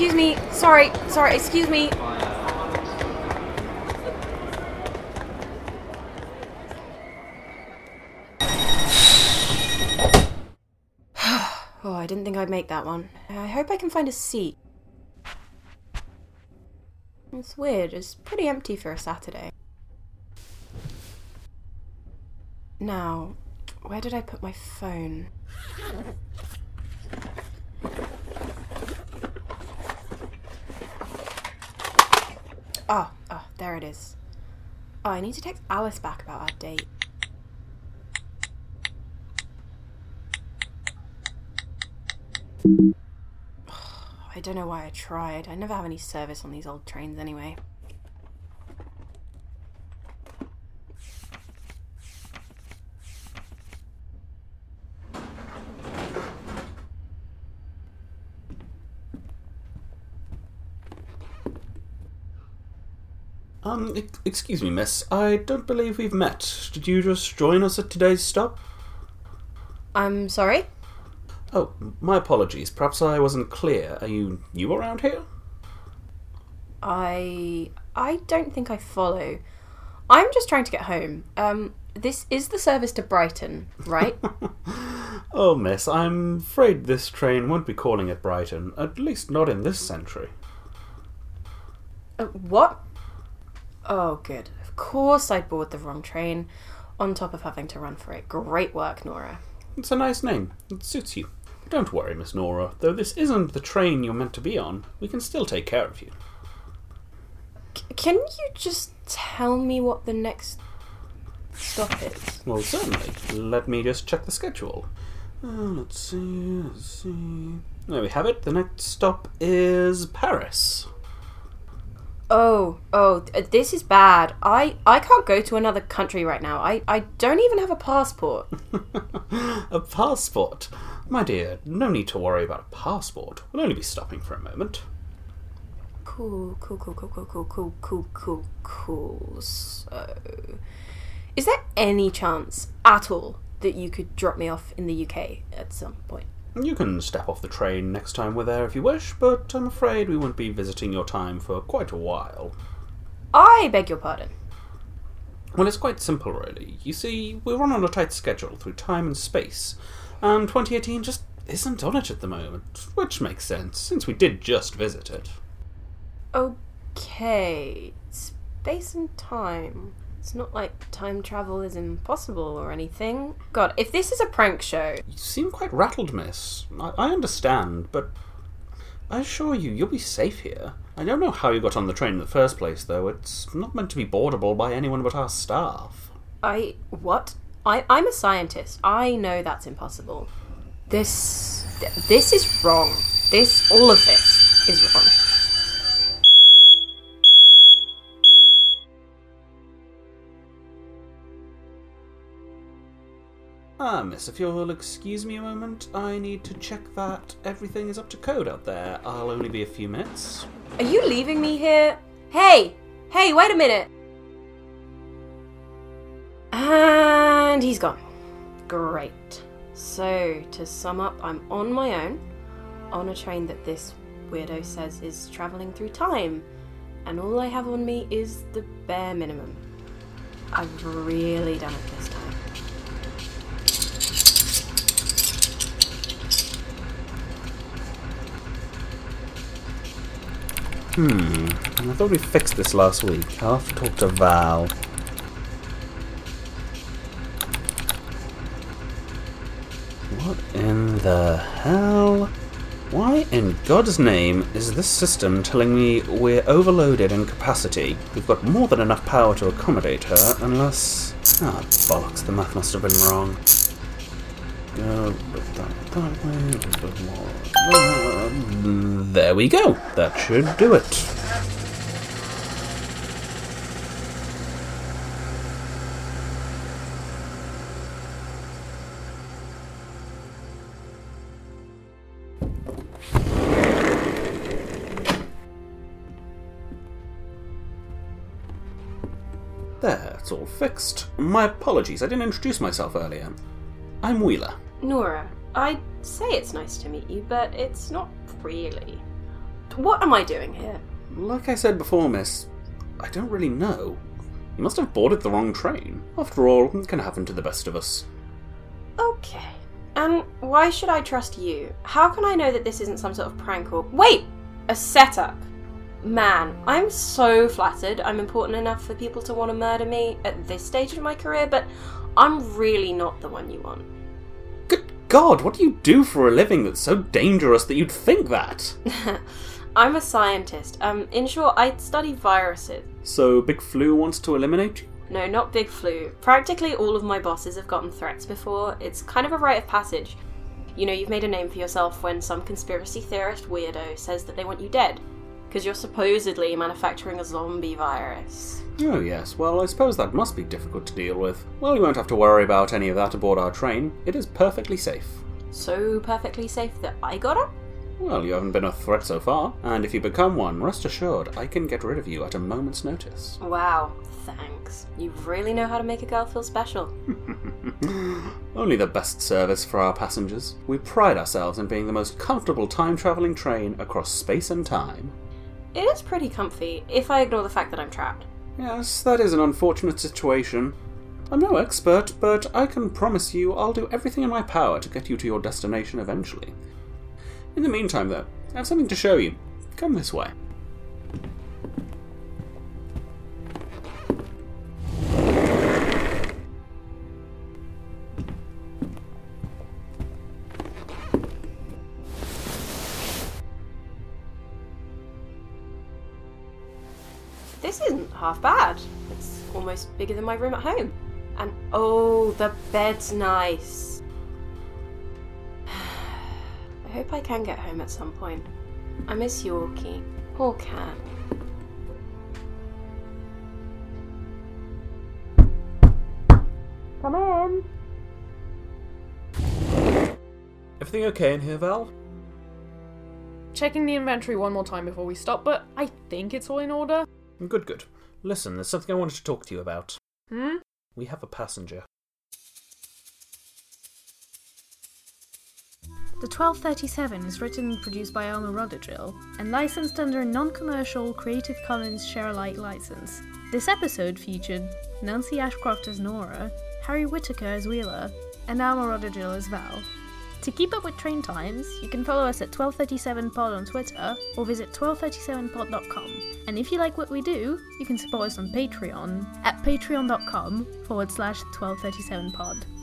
excuse me. Sorry, sorry, excuse me. oh, I didn't think I'd make that one. I hope I can find a seat. It's weird, it's pretty empty for a Saturday. Now, where did I put my phone? Oh, oh, there it is. Oh, I need to text Alice back about our date. I don't know why I tried. I never have any service on these old trains anyway. Um, excuse me, miss. I don't believe we've met. Did you just join us at today's stop? I'm sorry? Oh, my apologies. Perhaps I wasn't clear. Are you new around here? I I don't think I follow. I'm just trying to get home. Um this is the service to Brighton, right? Oh, miss, I'm afraid this train won't be calling at Brighton. At least not in this century. uh, what? Oh, good. Of course I board the wrong train on top of having to run for it. Great work, Nora. It's a nice name. It suits you. Don't worry, Miss Nora. Though this isn't the train you're meant to be on, we can still take care of you. C- can you just tell me what the next stop is? Well, certainly. Let me just check the schedule. Uh, let's see, let's see. There we have it. The next stop is Paris. Oh, oh, uh, this is bad. I I can't go to another country right now. I I don't even have a passport. a passport? My dear, no need to worry about a passport. We'll only be stopping for a moment. Cool, cool, cool, cool, cool, cool, cool, cool, cool, cool. So, is there any chance at all that you could drop me off in the UK at some point? You can step off the train next time we're there if you wish, but I'm afraid we won't be visiting your time for quite a while. I beg your pardon. Well, it's quite simple, really. You see, we run on a tight schedule through time and space, and 2018 just isn't on it at the moment, which makes sense, since we did just visit it. Okay, space and time. It's not like time travel is impossible or anything. God, if this is a prank show, You seem quite rattled, miss. I, I understand, but I assure you, you'll be safe here. I don't know how you got on the train in the first place, though. It's not meant to be boardable by anyone but our staff. I what? I I'm a scientist. I know that's impossible. This this is wrong. This all of this is wrong. Ah, miss, if you'll excuse me a moment, I need to check that everything is up to code out there. I'll only be a few minutes. Are you leaving me here? Hey! Hey, wait a minute! And he's gone. Great. So, to sum up, I'm on my own, on a train that this weirdo says is travelling through time, and all I have on me is the bare minimum. I've really done it this time. Hmm, I thought we fixed this last week. I'll have to talk to Val. What in the hell? Why in God's name is this system telling me we're overloaded in capacity? We've got more than enough power to accommodate her, unless. Ah, bollocks, the math must have been wrong. There we go. That should do it. There, it's all fixed. My apologies, I didn't introduce myself earlier. I'm Wheeler. Nora, I'd say it's nice to meet you, but it's not really. What am I doing here? Like I said before, miss, I don't really know. You must have boarded the wrong train. After all, it can happen to the best of us. Okay. And why should I trust you? How can I know that this isn't some sort of prank or. Wait! A setup! Man, I'm so flattered I'm important enough for people to want to murder me at this stage of my career, but I'm really not the one you want. God, what do you do for a living that's so dangerous that you'd think that? I'm a scientist. Um, in short, I study viruses. So, Big Flu wants to eliminate you? No, not Big Flu. Practically all of my bosses have gotten threats before. It's kind of a rite of passage. You know, you've made a name for yourself when some conspiracy theorist weirdo says that they want you dead. Because you're supposedly manufacturing a zombie virus. Oh, yes. Well, I suppose that must be difficult to deal with. Well, you won't have to worry about any of that aboard our train. It is perfectly safe. So perfectly safe that I got it? Well, you haven't been a threat so far, and if you become one, rest assured I can get rid of you at a moment's notice. Wow, thanks. You really know how to make a girl feel special. Only the best service for our passengers. We pride ourselves in being the most comfortable time traveling train across space and time. It is pretty comfy, if I ignore the fact that I'm trapped. Yes, that is an unfortunate situation. I'm no expert, but I can promise you I'll do everything in my power to get you to your destination eventually. In the meantime, though, I have something to show you. Come this way. This isn't half bad. It's almost bigger than my room at home. And oh, the bed's nice. I hope I can get home at some point. I miss Yorkie. Poor cat. Come in. Everything okay in here, Val? Checking the inventory one more time before we stop, but I think it's all in order. Good, good. Listen, there's something I wanted to talk to you about. Hmm? We have a passenger. The 1237 is written and produced by Alma Roda-Gil and licensed under a non commercial Creative Commons Share Alike license. This episode featured Nancy Ashcroft as Nora, Harry Whittaker as Wheeler, and Alma Roda-Gil as Val. To keep up with train times, you can follow us at 1237pod on Twitter or visit 1237pod.com. And if you like what we do, you can support us on Patreon at patreon.com forward slash 1237pod.